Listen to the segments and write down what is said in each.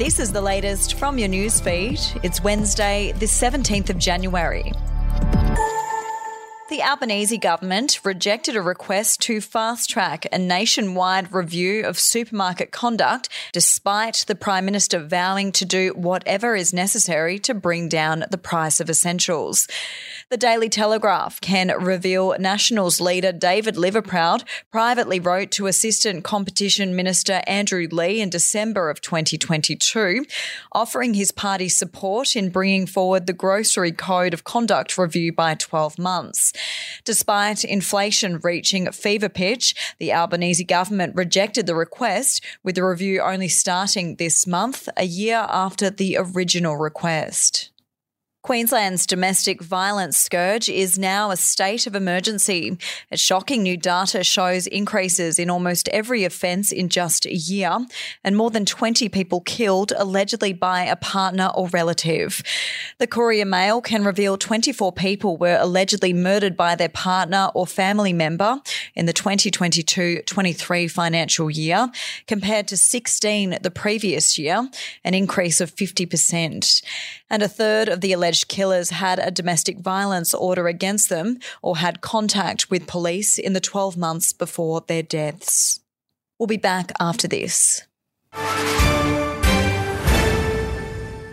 This is the latest from your newsfeed. It's Wednesday, the 17th of January. The Albanese government rejected a request to fast track a nationwide review of supermarket conduct, despite the Prime Minister vowing to do whatever is necessary to bring down the price of essentials. The Daily Telegraph can reveal Nationals leader David Littleproud privately wrote to Assistant Competition Minister Andrew Leigh in December of 2022, offering his party support in bringing forward the Grocery Code of Conduct review by 12 months. Despite inflation reaching fever pitch, the Albanese government rejected the request, with the review only starting this month, a year after the original request. Queensland's domestic violence scourge is now a state of emergency. A shocking new data shows increases in almost every offence in just a year, and more than 20 people killed allegedly by a partner or relative. The Courier Mail can reveal 24 people were allegedly murdered by their partner or family member in the 2022 23 financial year, compared to 16 the previous year, an increase of 50%. And a third of the alleged alleged killers had a domestic violence order against them or had contact with police in the 12 months before their deaths. We'll be back after this.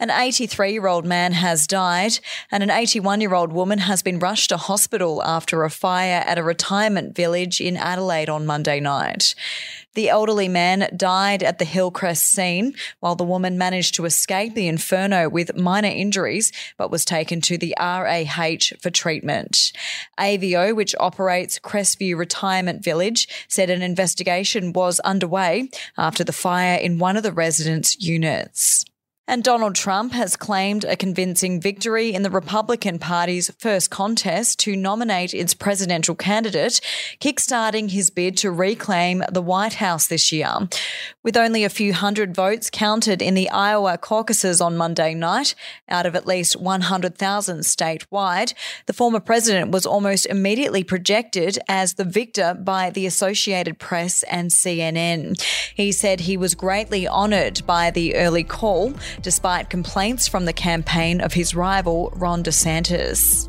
An 83 year old man has died, and an 81 year old woman has been rushed to hospital after a fire at a retirement village in Adelaide on Monday night. The elderly man died at the Hillcrest scene, while the woman managed to escape the inferno with minor injuries but was taken to the RAH for treatment. AVO, which operates Crestview Retirement Village, said an investigation was underway after the fire in one of the residents' units. And Donald Trump has claimed a convincing victory in the Republican Party's first contest to nominate its presidential candidate, kickstarting his bid to reclaim the White House this year. With only a few hundred votes counted in the Iowa caucuses on Monday night, out of at least 100,000 statewide, the former president was almost immediately projected as the victor by the Associated Press and CNN. He said he was greatly honoured by the early call despite complaints from the campaign of his rival, Ron DeSantis.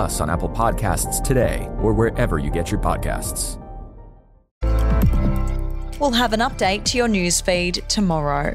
on Apple Podcasts today or wherever you get your podcasts. We'll have an update to your newsfeed tomorrow.